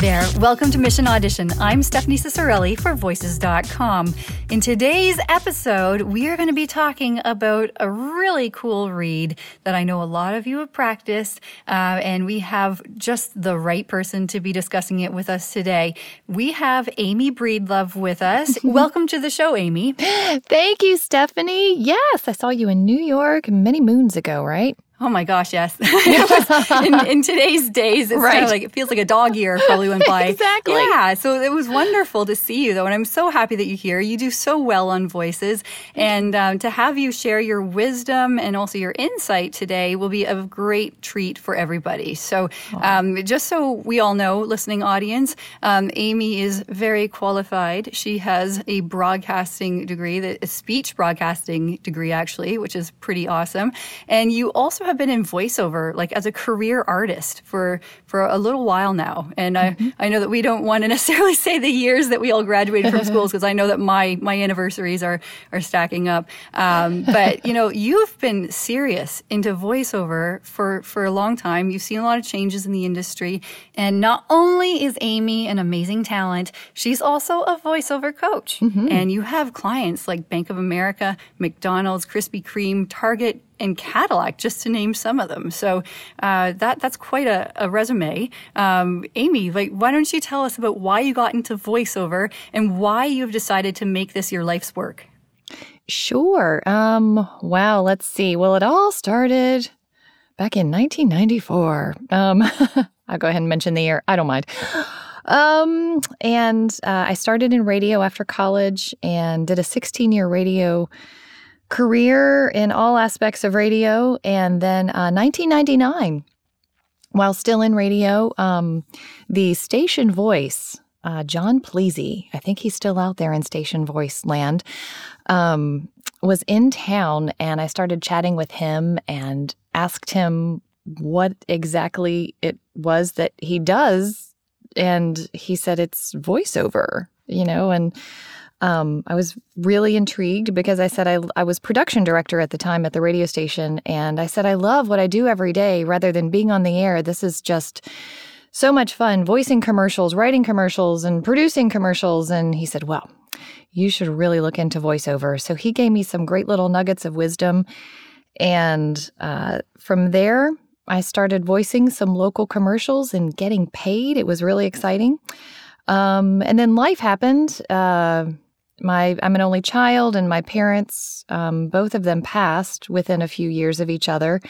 there. Welcome to Mission Audition. I'm Stephanie Ciccarelli for Voices.com. In today's episode, we are going to be talking about a really cool read that I know a lot of you have practiced, uh, and we have just the right person to be discussing it with us today. We have Amy Breedlove with us. Welcome to the show, Amy. Thank you, Stephanie. Yes, I saw you in New York many moons ago, right? Oh my gosh, yes. in, in, today's days, it's right. kind of like it feels like a dog year probably went by. exactly. Yeah. So it was wonderful to see you though, and I'm so happy that you're here. You do so well on voices, and um, to have you share your wisdom and also your insight today will be a great treat for everybody. So um, just so we all know, listening audience, um, Amy is very qualified. She has a broadcasting degree, a speech broadcasting degree actually, which is pretty awesome, and you also have been in voiceover like as a career artist for for a little while now, and mm-hmm. I I know that we don't want to necessarily say the years that we all graduated from schools because I know that my my anniversaries are are stacking up. Um, but you know, you've been serious into voiceover for for a long time. You've seen a lot of changes in the industry, and not only is Amy an amazing talent, she's also a voiceover coach, mm-hmm. and you have clients like Bank of America, McDonald's, Krispy Kreme, Target and Cadillac, just to name some of them. So uh, that that's quite a, a resume. Um, Amy, like, why don't you tell us about why you got into voiceover and why you've decided to make this your life's work? Sure. Um, wow. Let's see. Well, it all started back in 1994. Um, I'll go ahead and mention the year. I don't mind. Um, and uh, I started in radio after college and did a 16 year radio career in all aspects of radio. And then uh, 1999, while still in radio, um, the station voice, uh, John Pleasy, I think he's still out there in station voice land, um, was in town. And I started chatting with him and asked him what exactly it was that he does. And he said it's voiceover, you know, and um, I was really intrigued because I said I, I was production director at the time at the radio station. And I said, I love what I do every day rather than being on the air. This is just so much fun voicing commercials, writing commercials, and producing commercials. And he said, Well, you should really look into voiceover. So he gave me some great little nuggets of wisdom. And uh, from there, I started voicing some local commercials and getting paid. It was really exciting. Um, and then life happened. Uh, my I'm an only child, and my parents, um, both of them passed within a few years of each other.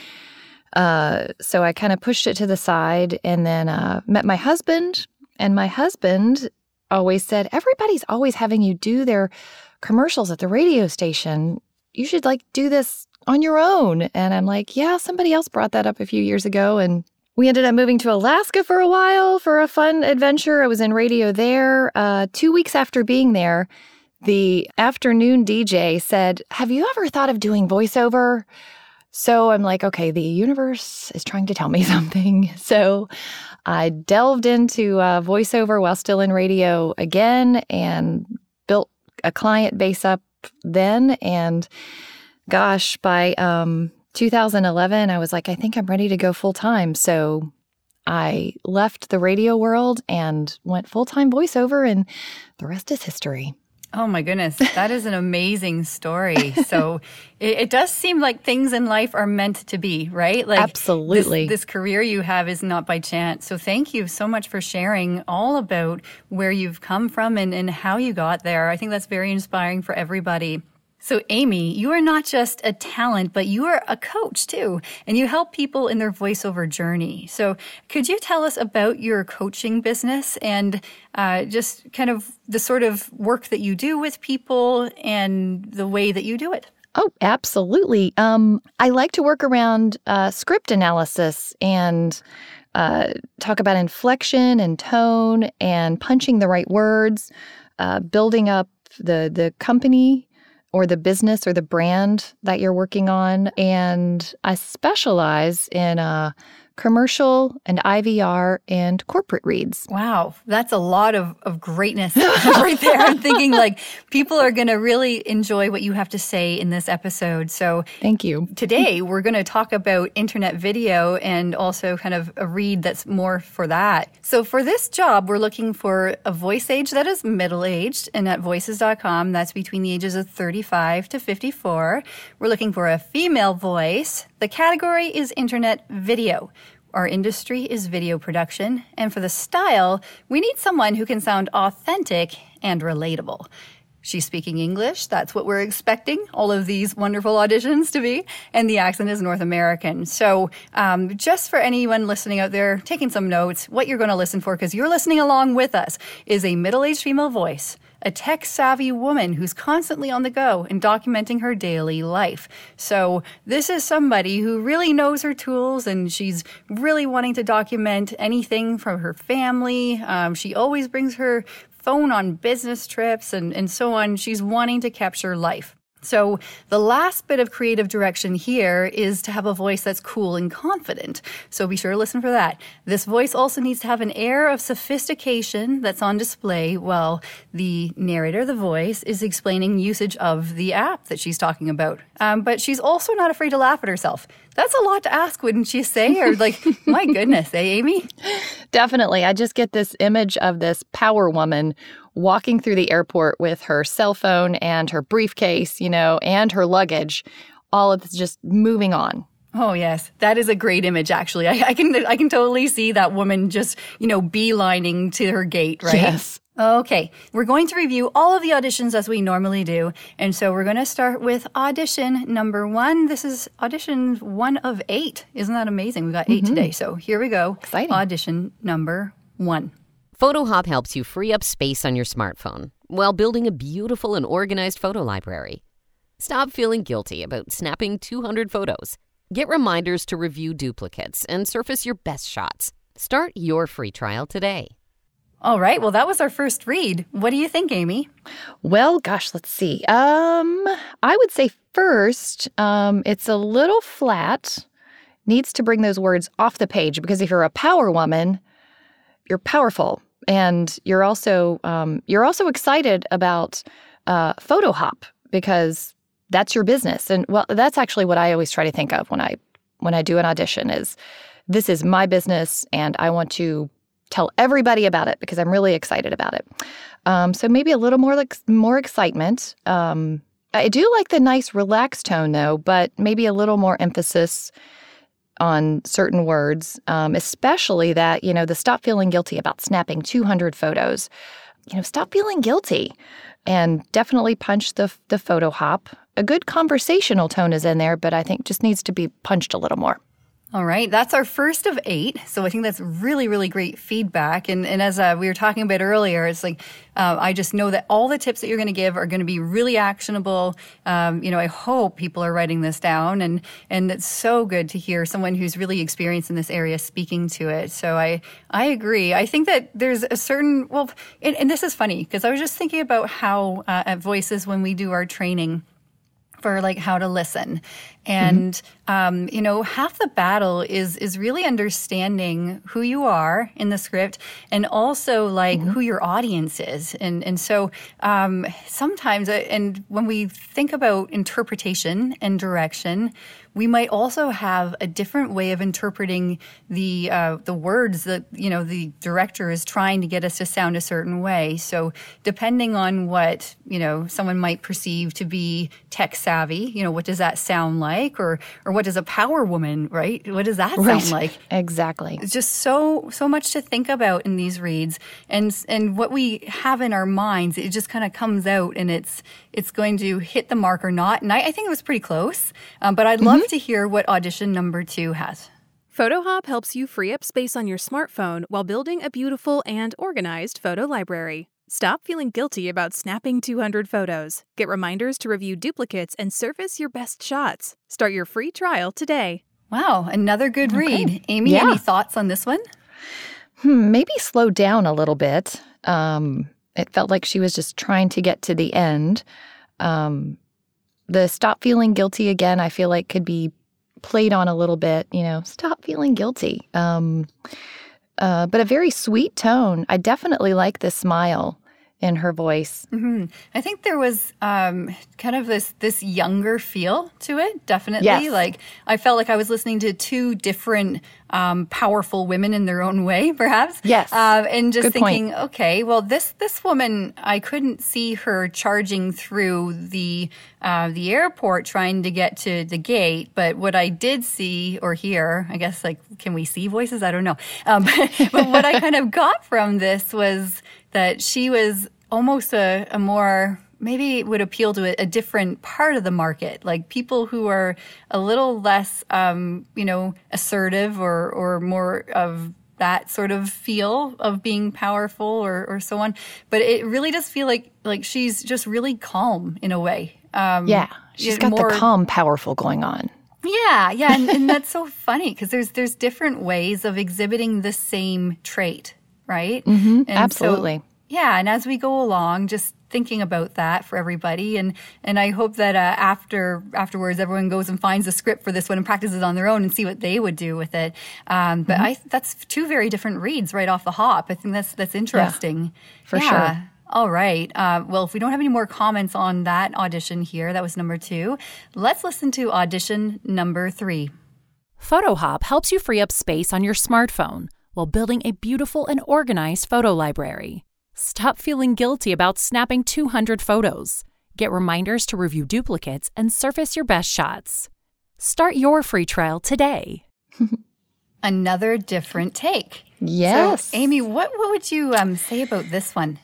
Uh, so I kind of pushed it to the side, and then uh, met my husband. And my husband always said, "Everybody's always having you do their commercials at the radio station. You should like do this on your own." And I'm like, "Yeah, somebody else brought that up a few years ago, and." We ended up moving to Alaska for a while for a fun adventure. I was in radio there. Uh, two weeks after being there, the afternoon DJ said, Have you ever thought of doing voiceover? So I'm like, okay, the universe is trying to tell me something. So I delved into uh, voiceover while still in radio again and built a client base up then. And gosh, by um, 2011, I was like, I think I'm ready to go full time. So I left the radio world and went full time voiceover, and the rest is history. Oh my goodness, that is an amazing story. So it, it, does seem like things in life are meant to be, right? Like absolutely, this, this, career you have is not by chance. So thank you so much for sharing all about where you've come from and, and how you got there. I think that's very inspiring for everybody. So, Amy, you are not just a talent, but you are a coach too, and you help people in their voiceover journey. So, could you tell us about your coaching business and uh, just kind of the sort of work that you do with people and the way that you do it? Oh, absolutely. Um, I like to work around uh, script analysis and uh, talk about inflection and tone and punching the right words, uh, building up the the company or the business or the brand that you're working on. And I specialize in uh, commercial and IVR and corporate reads. Wow, that's a lot of, of greatness right there. I'm thinking like people are going to really enjoy what you have to say in this episode. So thank you. Today, we're going to talk about internet video and also kind of a read that's more for that. So for this job, we're looking for a voice age that is middle aged and at voices.com, that's between the ages of 35 to 54. We're looking for a female voice. The category is internet video. Our industry is video production, and for the style, we need someone who can sound authentic and relatable. She's speaking English. That's what we're expecting all of these wonderful auditions to be. And the accent is North American. So, um, just for anyone listening out there, taking some notes, what you're going to listen for, because you're listening along with us, is a middle aged female voice a tech savvy woman who's constantly on the go and documenting her daily life. So, this is somebody who really knows her tools and she's really wanting to document anything from her family. Um, she always brings her phone on business trips and, and so on. She's wanting to capture life. So, the last bit of creative direction here is to have a voice that's cool and confident. So, be sure to listen for that. This voice also needs to have an air of sophistication that's on display while the narrator, the voice, is explaining usage of the app that she's talking about. Um, but she's also not afraid to laugh at herself. That's a lot to ask, wouldn't you say? Or, like, my goodness, eh, Amy? Definitely. I just get this image of this power woman walking through the airport with her cell phone and her briefcase, you know, and her luggage, all of this just moving on. Oh yes, that is a great image. Actually, I, I, can I can totally see that woman just you know beelining to her gate, right? Yes. Okay, we're going to review all of the auditions as we normally do, and so we're going to start with audition number one. This is audition one of eight. Isn't that amazing? We got 8 mm-hmm. today, so here we go. Exciting. Audition number one. PhotoHop helps you free up space on your smartphone while building a beautiful and organized photo library. Stop feeling guilty about snapping 200 photos. Get reminders to review duplicates and surface your best shots. Start your free trial today. All right. Well, that was our first read. What do you think, Amy? Well, gosh, let's see. Um, I would say first, um, it's a little flat. Needs to bring those words off the page because if you're a power woman, you're powerful and you're also um, you're also excited about uh, PhotoHop because that's your business. And well, that's actually what I always try to think of when I when I do an audition is this is my business and I want to tell everybody about it because I'm really excited about it. Um, so maybe a little more like more excitement. Um, I do like the nice relaxed tone though, but maybe a little more emphasis on certain words, um, especially that, you know, the stop feeling guilty about snapping 200 photos. You know, stop feeling guilty and definitely punch the, the PhotoHop. A good conversational tone is in there, but I think just needs to be punched a little more. All right, that's our first of eight. So I think that's really, really great feedback. And, and as uh, we were talking about earlier, it's like uh, I just know that all the tips that you're going to give are going to be really actionable. Um, you know, I hope people are writing this down, and and it's so good to hear someone who's really experienced in this area speaking to it. So I I agree. I think that there's a certain well, and, and this is funny because I was just thinking about how uh, at Voices when we do our training for like how to listen and mm-hmm. um, you know half the battle is is really understanding who you are in the script and also like mm-hmm. who your audience is and and so um, sometimes uh, and when we think about interpretation and direction we might also have a different way of interpreting the uh, the words that you know the director is trying to get us to sound a certain way. So depending on what you know someone might perceive to be tech savvy, you know what does that sound like, or or what does a power woman right? What does that right. sound like? Exactly. It's just so so much to think about in these reads, and and what we have in our minds, it just kind of comes out, and it's it's going to hit the mark or not. And I, I think it was pretty close, um, but I'd love love mm-hmm. to hear what audition number two has. PhotoHop helps you free up space on your smartphone while building a beautiful and organized photo library. Stop feeling guilty about snapping 200 photos. Get reminders to review duplicates and surface your best shots. Start your free trial today. Wow, another good okay. read. Amy, yeah. any thoughts on this one? Hmm, maybe slow down a little bit. Um, it felt like she was just trying to get to the end. Um, the stop feeling guilty again, I feel like could be played on a little bit, you know, stop feeling guilty. Um, uh, but a very sweet tone. I definitely like the smile in her voice. Mm-hmm. I think there was um, kind of this this younger feel to it. Definitely, yes. like I felt like I was listening to two different um, powerful women in their own way, perhaps. Yes, uh, and just Good thinking, point. okay, well, this this woman, I couldn't see her charging through the uh, the airport trying to get to the gate, but what I did see or hear, I guess, like, can we see voices? I don't know, um, but what I kind of got from this was that she was almost a, a more maybe it would appeal to a, a, different part of the market, like people who are a little less, um, you know, assertive or or more of that sort of feel of being powerful or, or so on. But it really does feel like like she's just really calm in a way. Um, yeah, she's got more, the calm, powerful going on. Yeah, yeah, and, and that's so funny because there's there's different ways of exhibiting the same trait, right? Mm-hmm, absolutely. So, yeah, and as we go along, just thinking about that for everybody, and and I hope that uh, after afterwards, everyone goes and finds a script for this one and practices on their own and see what they would do with it. Um, but mm-hmm. I that's two very different reads right off the hop. I think that's that's interesting. Yeah, for yeah. sure. All right. Uh, well, if we don't have any more comments on that audition here, that was number two. Let's listen to audition number three. PhotoHop helps you free up space on your smartphone while building a beautiful and organized photo library. Stop feeling guilty about snapping 200 photos. Get reminders to review duplicates and surface your best shots. Start your free trial today. Another different take. Yes. So, Amy, what, what would you um, say about this one?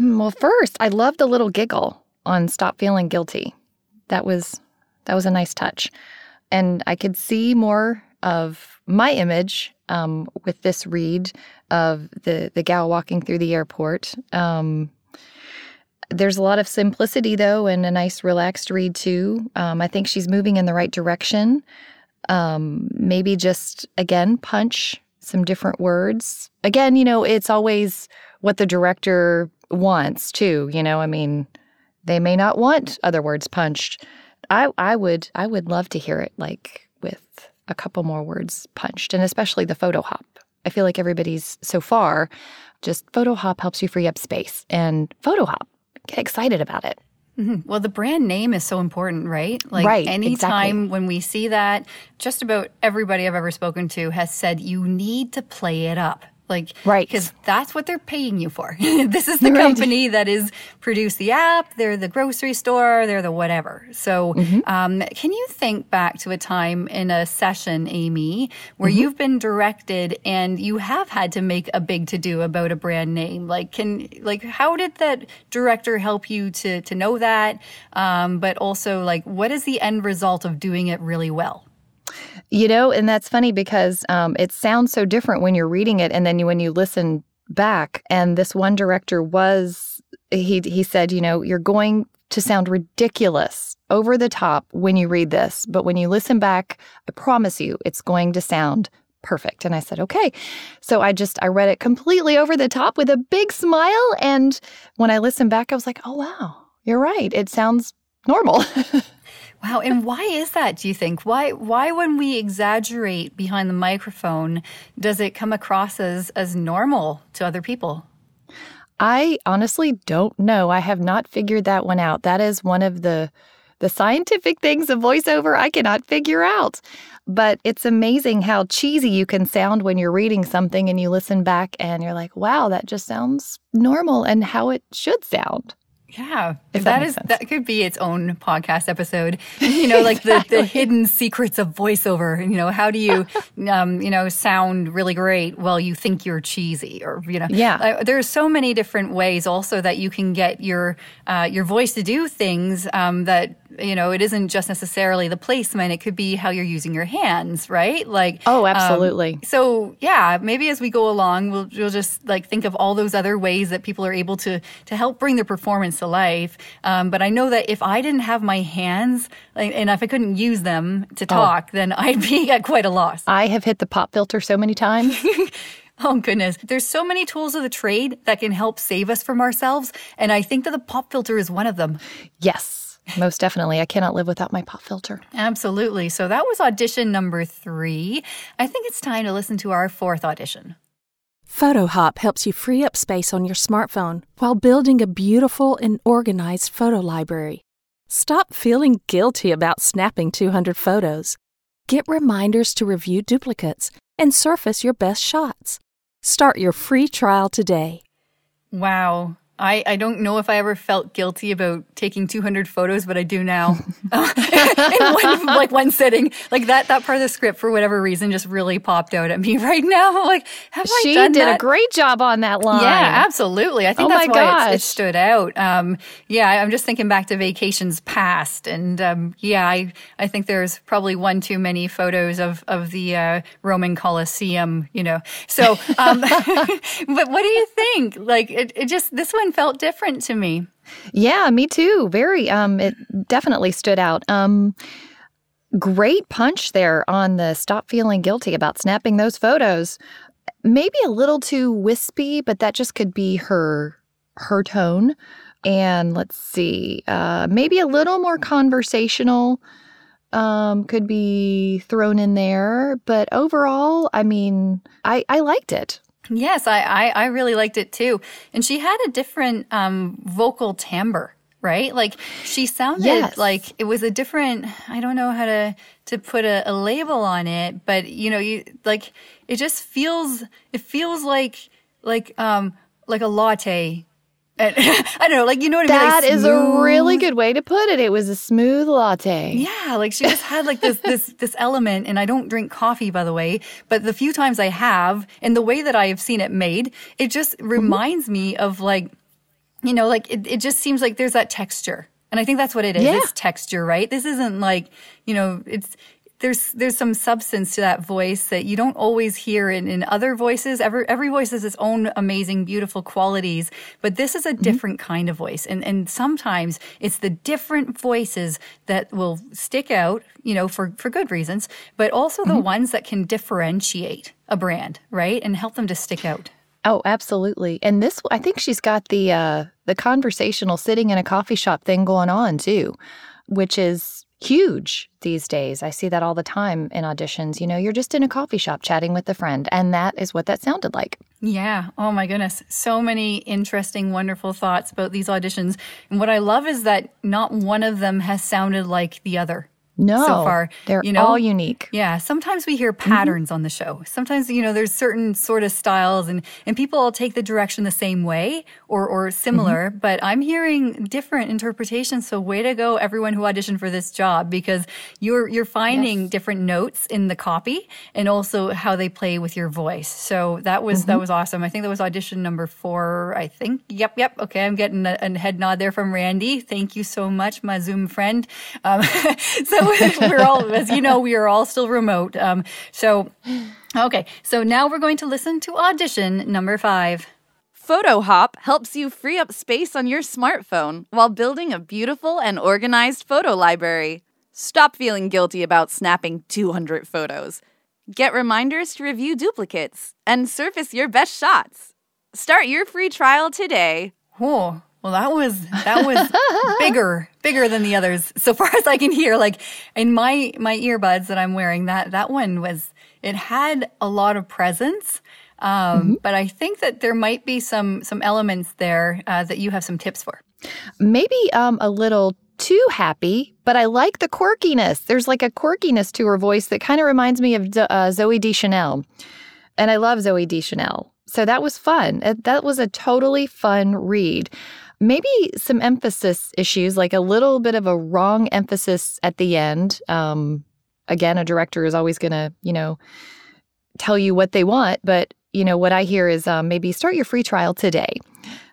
Well, first, I love the little giggle on Stop Feeling Guilty. That was that was a nice touch. And I could see more of my image um, with this read of the the gal walking through the airport. Um, there's a lot of simplicity though, and a nice relaxed read too. Um, I think she's moving in the right direction. Um, maybe just again punch some different words. Again, you know, it's always what the director wants too. You know, I mean, they may not want other words punched. I I would I would love to hear it like with a couple more words punched, and especially the PhotoHop. I feel like everybody's so far just PhotoHop helps you free up space and PhotoHop. Get excited about it. Mm-hmm. Well, the brand name is so important, right? Like right, anytime exactly. when we see that, just about everybody I've ever spoken to has said you need to play it up. Like, right. Because that's what they're paying you for. this is the right. company that is produced the app. They're the grocery store. They're the whatever. So, mm-hmm. um, can you think back to a time in a session, Amy, where mm-hmm. you've been directed and you have had to make a big to do about a brand name? Like, can like how did that director help you to to know that? Um, but also, like, what is the end result of doing it really well? You know, and that's funny because um, it sounds so different when you're reading it, and then you, when you listen back. And this one director was he he said, you know, you're going to sound ridiculous, over the top when you read this, but when you listen back, I promise you, it's going to sound perfect. And I said, okay. So I just I read it completely over the top with a big smile, and when I listened back, I was like, oh wow, you're right. It sounds normal. Wow, and why is that, do you think? Why why when we exaggerate behind the microphone does it come across as as normal to other people? I honestly don't know. I have not figured that one out. That is one of the the scientific things of voiceover I cannot figure out. But it's amazing how cheesy you can sound when you're reading something and you listen back and you're like, wow, that just sounds normal and how it should sound. Yeah, if that, that is sense. that could be its own podcast episode. You know, like exactly. the, the hidden secrets of voiceover. You know, how do you, um, you know, sound really great while you think you're cheesy, or you know, yeah. Uh, there's so many different ways also that you can get your uh, your voice to do things um, that you know, it isn't just necessarily the placement. It could be how you're using your hands, right? Like, oh, um, absolutely. Um, so yeah, maybe as we go along, we'll, we'll just like think of all those other ways that people are able to to help bring their performance to life. Um, but I know that if I didn't have my hands, like, and if I couldn't use them to oh. talk, oh. then I'd be at quite a loss. I have hit the pop filter so many times. Oh, goodness. There's so many tools of the trade that can help save us from ourselves. And I think that the pop filter is one of them. Yes. Most definitely. I cannot live without my pop filter. Absolutely. So that was audition number three. I think it's time to listen to our fourth audition. PhotoHop helps you free up space on your smartphone while building a beautiful and organized photo library. Stop feeling guilty about snapping 200 photos. Get reminders to review duplicates and surface your best shots. Start your free trial today. Wow. I, I don't know if I ever felt guilty about taking 200 photos, but I do now. in one, like one sitting, like that that part of the script for whatever reason just really popped out at me right now. I'm like, have she I done did that? a great job on that line. Yeah, absolutely. I think Oh that's my why it stood out. Um, yeah, I'm just thinking back to vacations past, and um, yeah, I I think there's probably one too many photos of of the uh, Roman Colosseum. You know, so um, but what do you think? Like, it, it just this one felt different to me. Yeah, me too. Very. Um, it definitely stood out. Um, great punch there on the stop feeling guilty about snapping those photos. Maybe a little too wispy, but that just could be her her tone. And let's see, uh, maybe a little more conversational um, could be thrown in there. But overall, I mean, I, I liked it. Yes, I, I, I really liked it too. And she had a different um, vocal timbre, right? Like she sounded Yes. like it was a different, I don't know how to, to put a, a label on it, but you know, you like, it just feels, it feels like, like, um, like a latte. And, I don't know, like, you know what I mean? That Like is a really good way to put it. It was a smooth latte. Yeah, like she just had like this this this element and I don't drink coffee by the way, but the few times I have and the way that I have seen it made, it just Mm-hmm. reminds me of like you know, like it, it just seems like there's that texture. And I think that's what it is. Yeah. It's texture, right? This isn't like, you know, it's there's there's some substance to that voice that you don't always hear in, in other voices. Every every voice has its own amazing, beautiful qualities, but this is a different kind of voice. And and sometimes it's the different voices that will stick out, you know, for for good reasons, but also the ones that can differentiate a brand, right? And help them to stick out. Oh, absolutely. And this, I think she's got the uh, the conversational sitting in a coffee shop thing going on too, which is huge these days. I see that all the time in auditions. You know, you're just in a coffee shop chatting with a friend, and that is what that sounded like. Yeah. Oh my goodness. So many interesting, wonderful thoughts about these auditions. And what I love is that not one of them has sounded like the other. No, So far, they're you know? all unique. Yeah, sometimes we hear mm-hmm. patterns on the show. Sometimes, you know, there's certain sort of styles and, and people all take the direction the same way or, or similar, mm-hmm. but I'm hearing different interpretations. So way to go, everyone who auditioned for this job, because you're, you're finding different notes in the copy and also how they play with your voice. So that was, that mm-hmm. was awesome. I think that was audition number four, I think. Yep, yep. Okay. I'm getting a, a head nod there from Randy. Thank you so much, my Zoom friend. Um, so we're all, as you know, we are all still remote. Um, so, okay. So now we're going to listen to audition number five. PhotoHop helps you free up space on your smartphone while building a beautiful and organized photo library. Stop feeling guilty about snapping 200 photos. Get reminders to review duplicates and surface your best shots. Start your free trial today. Well, that was that was bigger, bigger than the others, so far as I can hear. Like in my my earbuds that I'm wearing, that that one was it had a lot of presence. Um, But I think that there might be some some elements there uh, that you have some tips for. Maybe um, a little too happy, but I like the quirkiness. There's like a quirkiness to her voice that kind of reminds me of uh, Zooey Deschanel. And I love Zooey Deschanel. So that was fun. That was a totally fun read. Maybe some emphasis issues, like a little bit of a wrong emphasis at the end. Um, again, a director is always going to, you know, tell you what they want. But, you know, what I hear is um, maybe start your free trial today.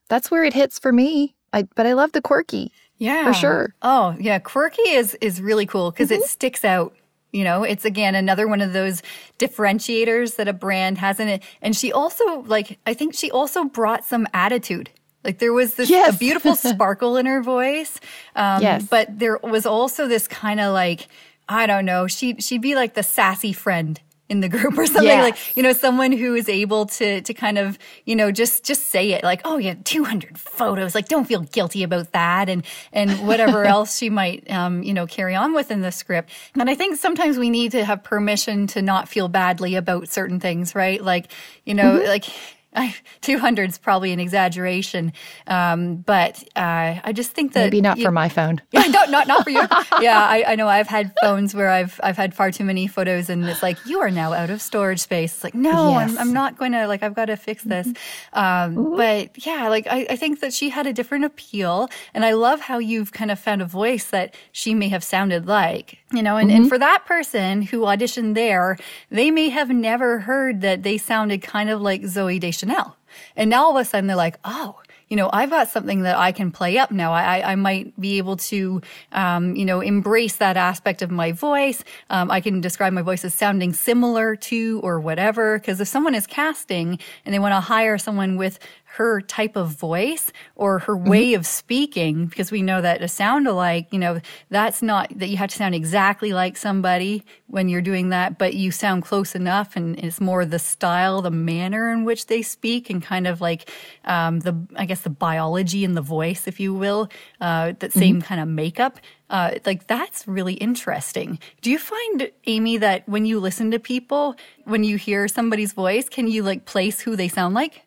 That's where it hits for me. I, but I love the quirky. Yeah, For sure. Oh, yeah, quirky is is really cool because it sticks out. You know, it's again another one of those differentiators that a brand has in it. And she also like I think she also brought some attitude. Like there was this Yes. a beautiful sparkle in her voice. Um, Yes. but there was also this kind of like I don't know. She she'd be like the sassy friend in the group or something Yes. like, you know, someone who is able to, to kind of, you know, just, just say it like, oh yeah, 200 photos. Like, don't feel guilty about that. And, and whatever else she might, um, you know, carry on with in the script. And I think sometimes we need to have permission to not feel badly about certain things, right? Like, you know, Mm-hmm. like, I, 200 is probably an exaggeration. Um, but uh, I just think that Maybe not you- for my phone. yeah, no, not not for you. Yeah, I, I know. I've had phones where I've I've had far too many photos, and it's like you are now out of storage space. It's like no, Yes. I'm I'm not going to like I've got to fix this. Um, but yeah, like I, I think that she had a different appeal, and I love how you've kind of found a voice that she may have sounded like. You know, and, and for that person who auditioned there, they may have never heard that they sounded kind of like Zooey Deschanel. And now all of a sudden they're like, oh, you know, I've got something that I can play up now. I, I- I might be able to, um, you know, embrace that aspect of my voice. Um, I can describe my voice as sounding similar to or whatever. Because if someone is casting and they want to hire someone with her type of voice or her way of speaking, because we know that a sound alike, you know, that's not that you have to sound exactly like somebody when you're doing that, but you sound close enough and it's more the style, the manner in which they speak and kind of like, um, the, I guess the biology in the voice, if you will, uh, that same kind of makeup. Uh, like that's really interesting. Do you find, Amy, that when you listen to people, when you hear somebody's voice, can you like place who they sound like?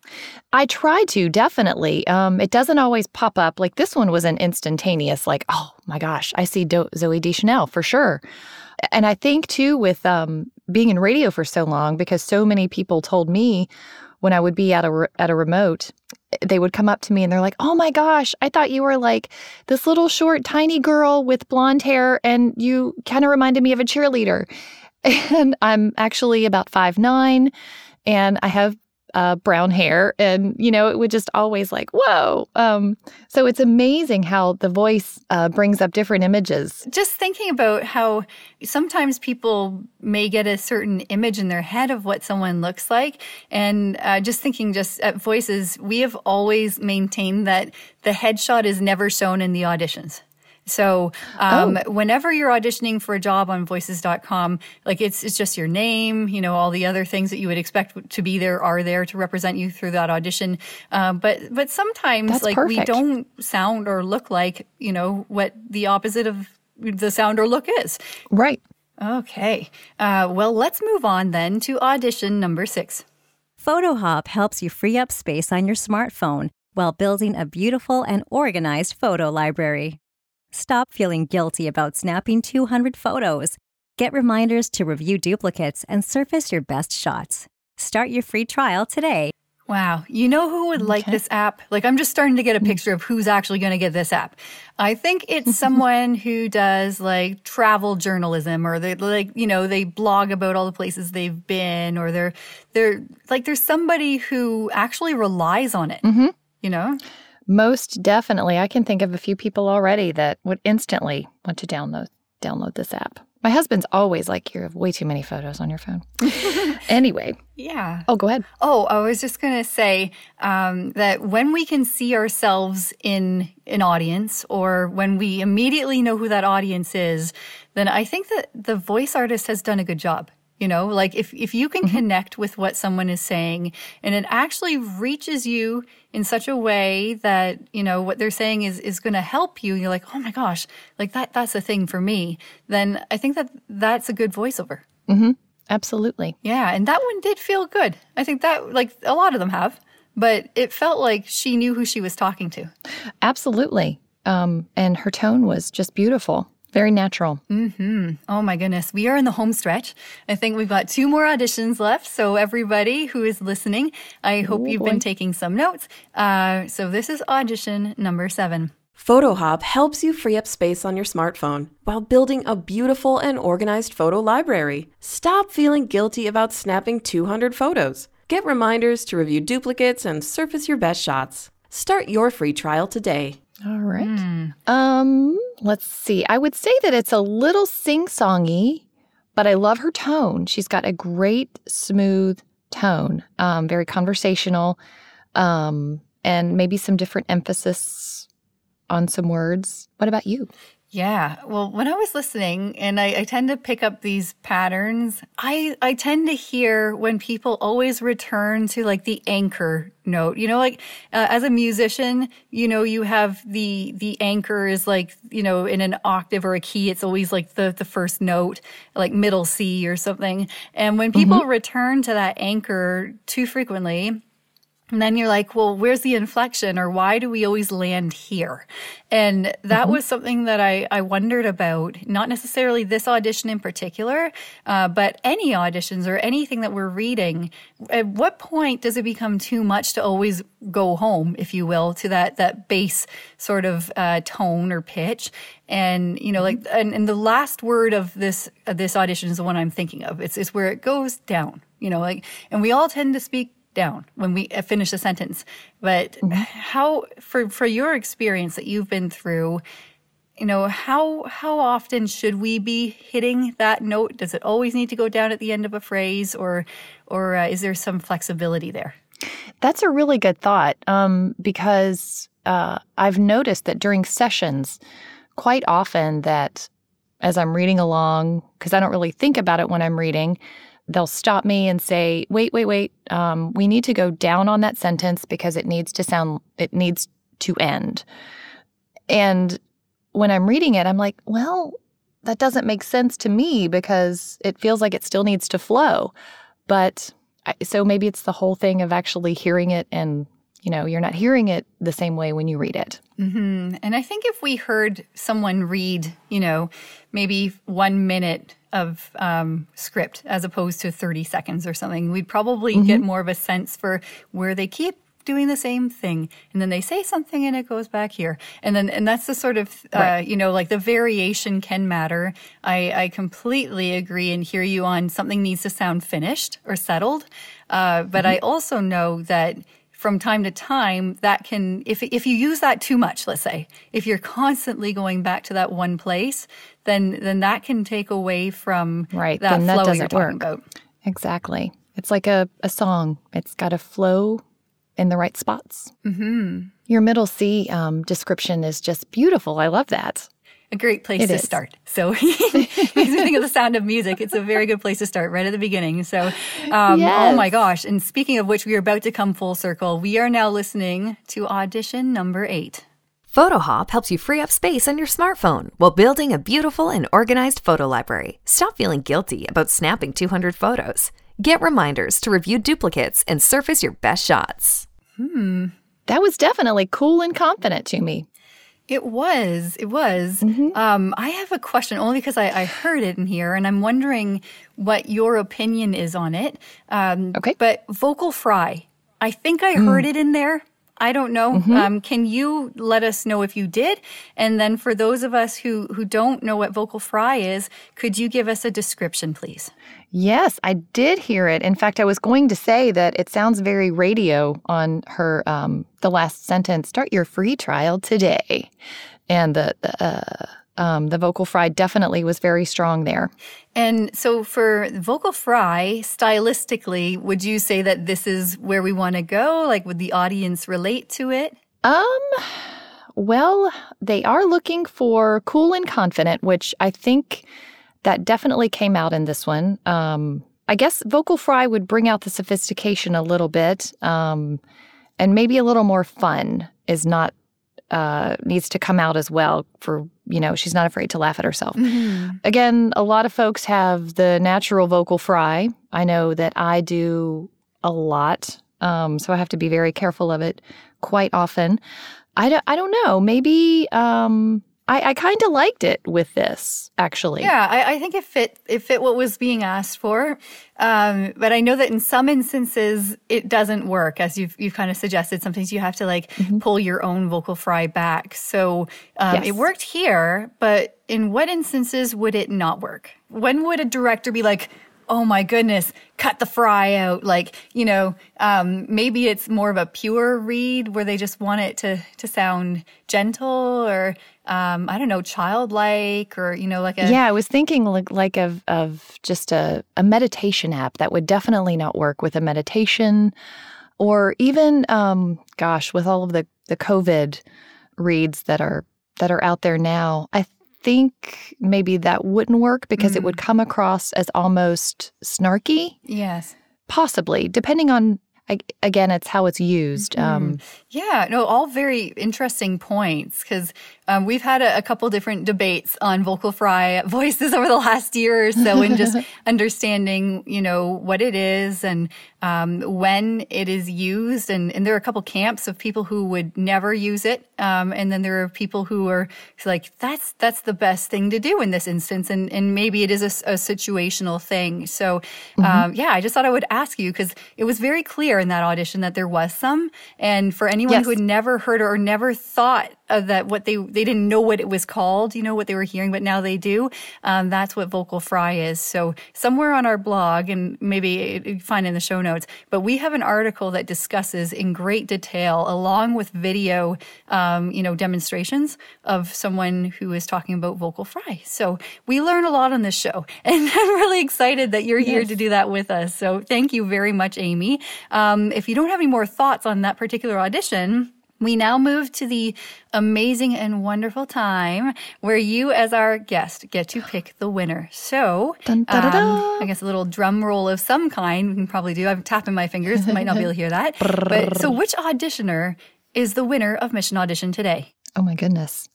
I try to definitely. Um, it doesn't always pop up. Like this one was an instantaneous. Like, oh my gosh, I see Do- Zooey Deschanel for sure. And I think too with um, being in radio for so long, because so many people told me when I would be at a at a remote, they would come up to me and they're like, "Oh my gosh, I thought you were like this little short, tiny girl with blonde hair, and you kind of reminded me of a cheerleader." And I'm actually about five nine, and I have uh, brown hair, and you know, it would just always like, "Whoa!" Um, so it's amazing how the voice uh, brings up different images. just thinking about how sometimes people may get a certain image in their head of what someone looks like and uh, just thinking just at voices we have always maintained that the headshot is never shown in the auditions so um, whenever you're auditioning for a job on voices.com like it's, it's just your name you know all the other things that you would expect to be there are there to represent you through that audition um, but but sometimes That's like we don't sound or look like you know what the opposite of the sound or look is. Right. Okay. Uh, well, let's move on then to audition number six. PhotoHop helps you free up space on your smartphone while building a beautiful and organized photo library. Stop feeling guilty about snapping 200 photos. Get reminders to review duplicates and surface your best shots. Start your free trial today. Wow. You know who would like this app? Like, I'm just starting to get a mm. picture of who's actually going to get this app. I think it's someone who does like travel journalism or they like, you know, they blog about all the places they've been or they're, they're like, there's somebody who actually relies on it, mm-hmm. you know? Most definitely. I can think of a few people already that would instantly want to download download this app. My husband's always like, you have way too many photos on your phone. anyway, Yeah. oh, go ahead. Oh, I was just going to say um, that when we can see ourselves in an audience or when we immediately know who that audience is, then I think that the voice artist has done a good job. You know, like if, if you can connect with what someone is saying and it actually reaches you in such a way that, you know, what they're saying is, is going to help you, you're like, oh my gosh, like that, that's a thing for me, then I think that that's a good voiceover. Absolutely. Yeah, and that one did feel good. I think that, like, a lot of them have, but it felt like she knew who she was talking to. Absolutely. Um, and her tone was just beautiful, very natural. Mm-hmm. Oh my goodness, we are in the home stretch. I think we've got two more auditions left. So, everybody who is listening, I hope you've been taking some notes. Uh, so, this is audition number seven. PhotoHop helps you free up space on your smartphone while building a beautiful and organized photo library. Stop feeling guilty about snapping 200 photos. Get reminders to review duplicates and surface your best shots. Start your free trial today. All right. Um, let's see. I would say that it's a little sing-songy, but I love her tone. She's got a great smooth tone, um, very conversational, um, and maybe some different emphasis on some words. What about you? Yeah. Well, when I was listening, and I, I, tend to pick up these patterns, I, I tend to hear when people always return to like the anchor note. You know, like uh, as a musician, you know, you have the the anchor is like you know in an octave or a key. It's always like the the first note, like middle C or something. And when people mm-hmm. return to that anchor too frequently, and then you're like, well, where's the inflection or why do we always land here? And that mm-hmm. was something that I, I wondered about, not necessarily this audition in particular, uh, but any auditions or anything that we're reading. At what point does it become too much to always go home, if you will, to that, that base sort of uh, tone or pitch? And, you know, like, mm-hmm. and, and the last word of this, uh, this audition is the one I'm thinking of. It's, it's where it goes down, you know, like, and we all tend to speak down when we uh, finish a sentence. But mm-hmm. how, for, for your experience that you've been through, you know, how, how often should we be hitting that note? Does it always need to go down at the end of a phrase or, or uh, is there some flexibility there? That's a really good thought um, because uh, I've noticed that during sessions, quite often that as I'm reading along, because I don't really think about it when I'm reading, they'll stop me and say, wait, wait, wait, um, we need to go down on that sentence because it needs to sound, it needs to end. And when I'm reading it, I'm like, well, that doesn't make sense to me because it feels like it still needs to flow. But I, so maybe it's the whole thing of actually hearing it and you know you're not hearing it the same way when you read it mm-hmm. and i think if we heard someone read you know maybe one minute of um, script as opposed to 30 seconds or something we'd probably mm-hmm. get more of a sense for where they keep doing the same thing and then they say something and it goes back here and then and that's the sort of uh, right. you know like the variation can matter i i completely agree and hear you on something needs to sound finished or settled uh, but mm-hmm. i also know that from time to time that can if if you use that too much let's say if you're constantly going back to that one place then then that can take away from right that then flow that doesn't work. about. Exactly. It's like a, a song. It's got to flow in the right spots. Mm-hmm. your middle c um, description is just beautiful. I love that a great place it to is. start. So, makes me think of the sound of music. It's a very good place to start right at the beginning. So, um, yes. oh my gosh. And speaking of which, we are about to come full circle. We are now listening to audition number eight. PhotoHop helps you free up space on your smartphone while building a beautiful and organized photo library. Stop feeling guilty about snapping 200 photos. Get reminders to review duplicates and surface your best shots. Hmm. That was definitely cool and confident to me. It was. It was. Mm-hmm. Um, I have a question only because I, I, heard it in here, and I'm wondering what your opinion is on it. Um, okay. But vocal fry, I think I heard mm. it in there. I don't know. Mm-hmm. Um, can you let us know if you did? And then for those of us who, who don't know what vocal fry is, could you give us a description, please? Yes, I did hear it. In fact, I was going to say that it sounds very radio on her, um, the last sentence start your free trial today. And the, the uh, um, the vocal fry definitely was very strong there. And so, for vocal fry, stylistically, would you say that this is where we want to go? Like, would the audience relate to it? Um, well, they are looking for cool and confident, which I think that definitely came out in this one. Um, I guess vocal fry would bring out the sophistication a little bit, um, and maybe a little more fun is not uh, needs to come out as well for you know she's not afraid to laugh at herself. Mm-hmm. again a lot of folks have the natural vocal fry. I know that i do a lot um, so i have to be very careful of it quite often. I don't, I don't know. Maybe um, I, I kind of liked it with this, actually. Yeah, I, I, think it fit it fit what was being asked for, um, but I know that in some instances it doesn't work, as you've you've kind of suggested. Sometimes you have to like mm-hmm. pull your own vocal fry back. So um, yes. it worked here, but in what instances would it not work? When would a director be like, oh my goodness, cut the fry out. Like, you know, um, maybe it's more of a pure read where they just want it to, to sound gentle or, um, I don't know, childlike or, you know, like a. Yeah, I was thinking like, like of, of just a, a meditation app that would definitely not work with a meditation or even, um, gosh, with all of the, the COVID reads that are, that are out there now. I think maybe that wouldn't work because it would come across as almost snarky. Yes. Possibly, depending on I, again, it's how it's used. Um, Yeah, no, all very interesting points because um, we've had a, a couple different debates on vocal fry voices over the last year or so, and just understanding, you know, what it is and um, when it is used. And, and there are a couple camps of people who would never use it, um, and then there are people who are like, "That's that's the best thing to do in this instance," and and maybe it is a situational thing. So, um, yeah, I just thought I would ask you because it was very clear in that audition that there was some, and for anyone Yes. who had never heard or never thought of that what they they didn't know what it was called you know what they were hearing but now they do. Um, that's what vocal fry is. So somewhere on our blog and maybe it- you find in the show notes but we have an article that discusses in great detail along with video um, you know demonstrations of someone who is talking about vocal fry. So we learn a lot on this show and i'm really excited that you're here to do that with us. So thank you very much amie. Um, if you don't have any more thoughts on that particular audition we now move to the amazing and wonderful time where you, as our guest, get to pick the winner. So, Dun, da, da, da. um, I guess a little drum roll of some kind we can probably do. I'm tapping my fingers, might not be able to hear that. but so, which auditioner is the winner of Mission Audition today? oh my goodness.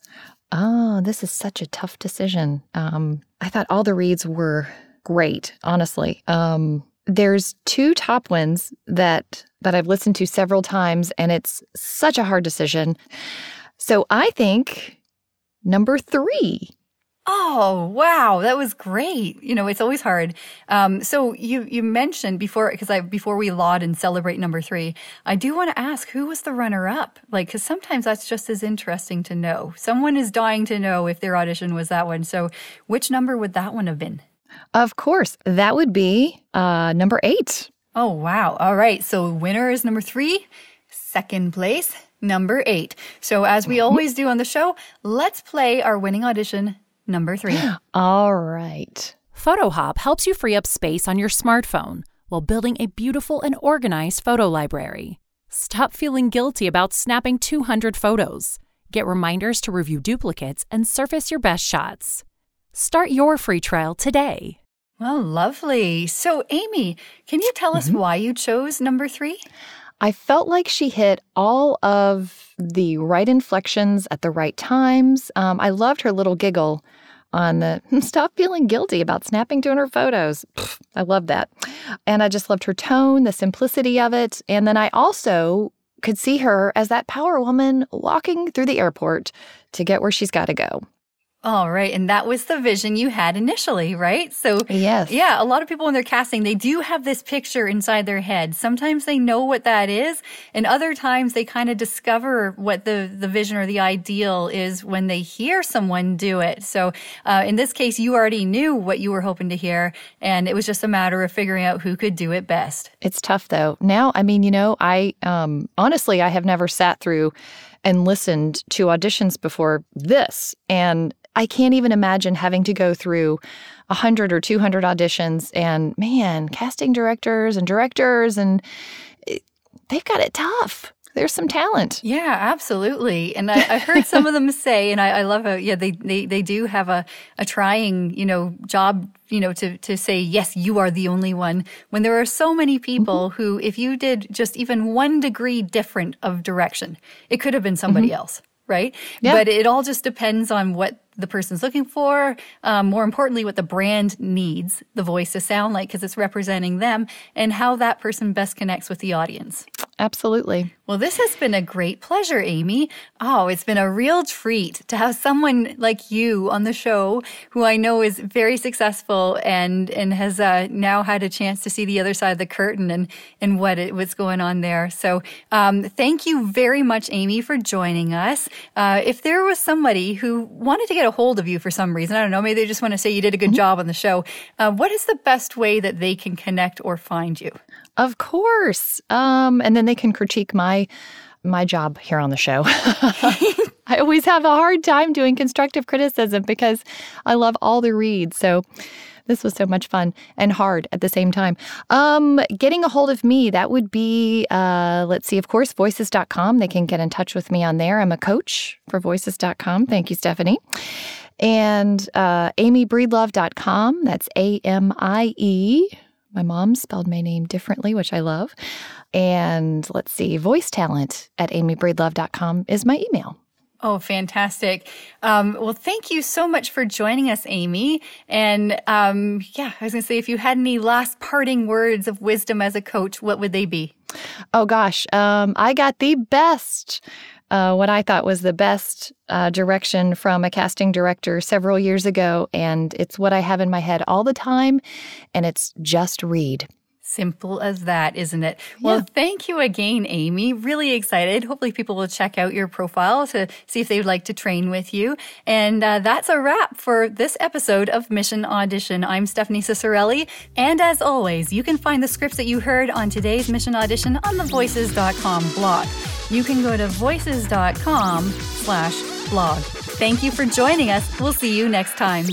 Oh, this is such a tough decision. Um, I thought all the reads were great, honestly. Um, there's two top ones that that I've listened to several times, and it's such a hard decision. So I think number three. Oh wow, that was great. You know, it's always hard. Um, so you you mentioned before because I before we laud and celebrate number three, I do want to ask who was the runner up? Like, because sometimes that's just as interesting to know. Someone is dying to know if their audition was that one. So, which number would that one have been? Of course, that would be uh, number eight. Oh wow! All right, so winner is number three. Second place, number eight. So as we always do on the show, let's play our winning audition number three. All right. PhotoHop helps you free up space on your smartphone while building a beautiful and organized photo library. Stop feeling guilty about snapping 200 photos. Get reminders to review duplicates and surface your best shots. Start your free trial today. Well, lovely. So, Amie, can you tell us why you chose number three? I felt like she hit all of the right inflections at the right times. Um, I loved her little giggle on the stop feeling guilty about snapping 200 photos. Pfft, I love that. And I just loved her tone, the simplicity of it. And then I also could see her as that power woman walking through the airport to get where she's got to go. All right. And that was the vision you had initially, right? So, Yes. yeah, a lot of people when they're casting, they do have this picture inside their head. Sometimes they know what that is, and other times they kind of discover what the, the vision or the ideal is when they hear someone do it. So, uh, in this case, you already knew what you were hoping to hear, and it was just a matter of figuring out who could do it best. It's tough though. Now, I mean, you know, I um honestly I have never sat through and listened to auditions before this and I can't even imagine having to go through 100 or 200 auditions and man, casting directors and directors and it, they've got it tough. There's some talent. Yeah, absolutely. And I, I heard some of them say, and I, I love how, yeah, they, they, they do have a, a trying, you know, job, you know, to, to say, yes, you are the only one. When there are so many people mm-hmm. who, if you did just even one degree different of direction, it could have been somebody mm-hmm. else. Right. Yeah. But it all just depends on what the person's looking for. Um, more importantly, what the brand needs the voice to sound like because it's representing them and how that person best connects with the audience. Absolutely. Well, this has been a great pleasure, Amie. Oh, it's been a real treat to have someone like you on the show who I know is very successful and and has uh, now had a chance to see the other side of the curtain and and what it, what's going on there. So, um, thank you very much, Amie, for joining us. Uh, if there was somebody who wanted to get a hold of you for some reason, I don't know, maybe they just want to say you did a good job on the show. Uh, what is the best way that they can connect or find you? Of course. Um, and then they can critique my my job here on the show. I always have a hard time doing constructive criticism because I love all the reads. So this was so much fun and hard at the same time. Um, getting a hold of me, that would be, uh, let's see, of course, voices.com. They can get in touch with me on there. I'm a coach for voices.com. Thank you, Stephanie. And uh, amiebreedlove.com. That's A M I E. My mom spelled my name differently, which I love. And let's see, voice talent at amiebreedlove.com is my email. Oh, fantastic. Um, well, thank you so much for joining us, Amie. And um, yeah, I was going to say, if you had any last parting words of wisdom as a coach, what would they be? Oh, gosh. Um, I got the best, uh, what I thought was the best uh, direction from a casting director several years ago. And it's what I have in my head all the time. And it's just read. Simple as that, isn't it? Well, yeah. thank you again, Amie. Really excited. Hopefully, people will check out your profile to see if they would like to train with you. And uh, that's a wrap for this episode of Mission Audition. I'm Stephanie Ciccarelli. And as always, you can find the scripts that you heard on today's Mission Audition on the voices.com blog. You can go to voices.com slash blog. Thank you for joining us. We'll see you next time.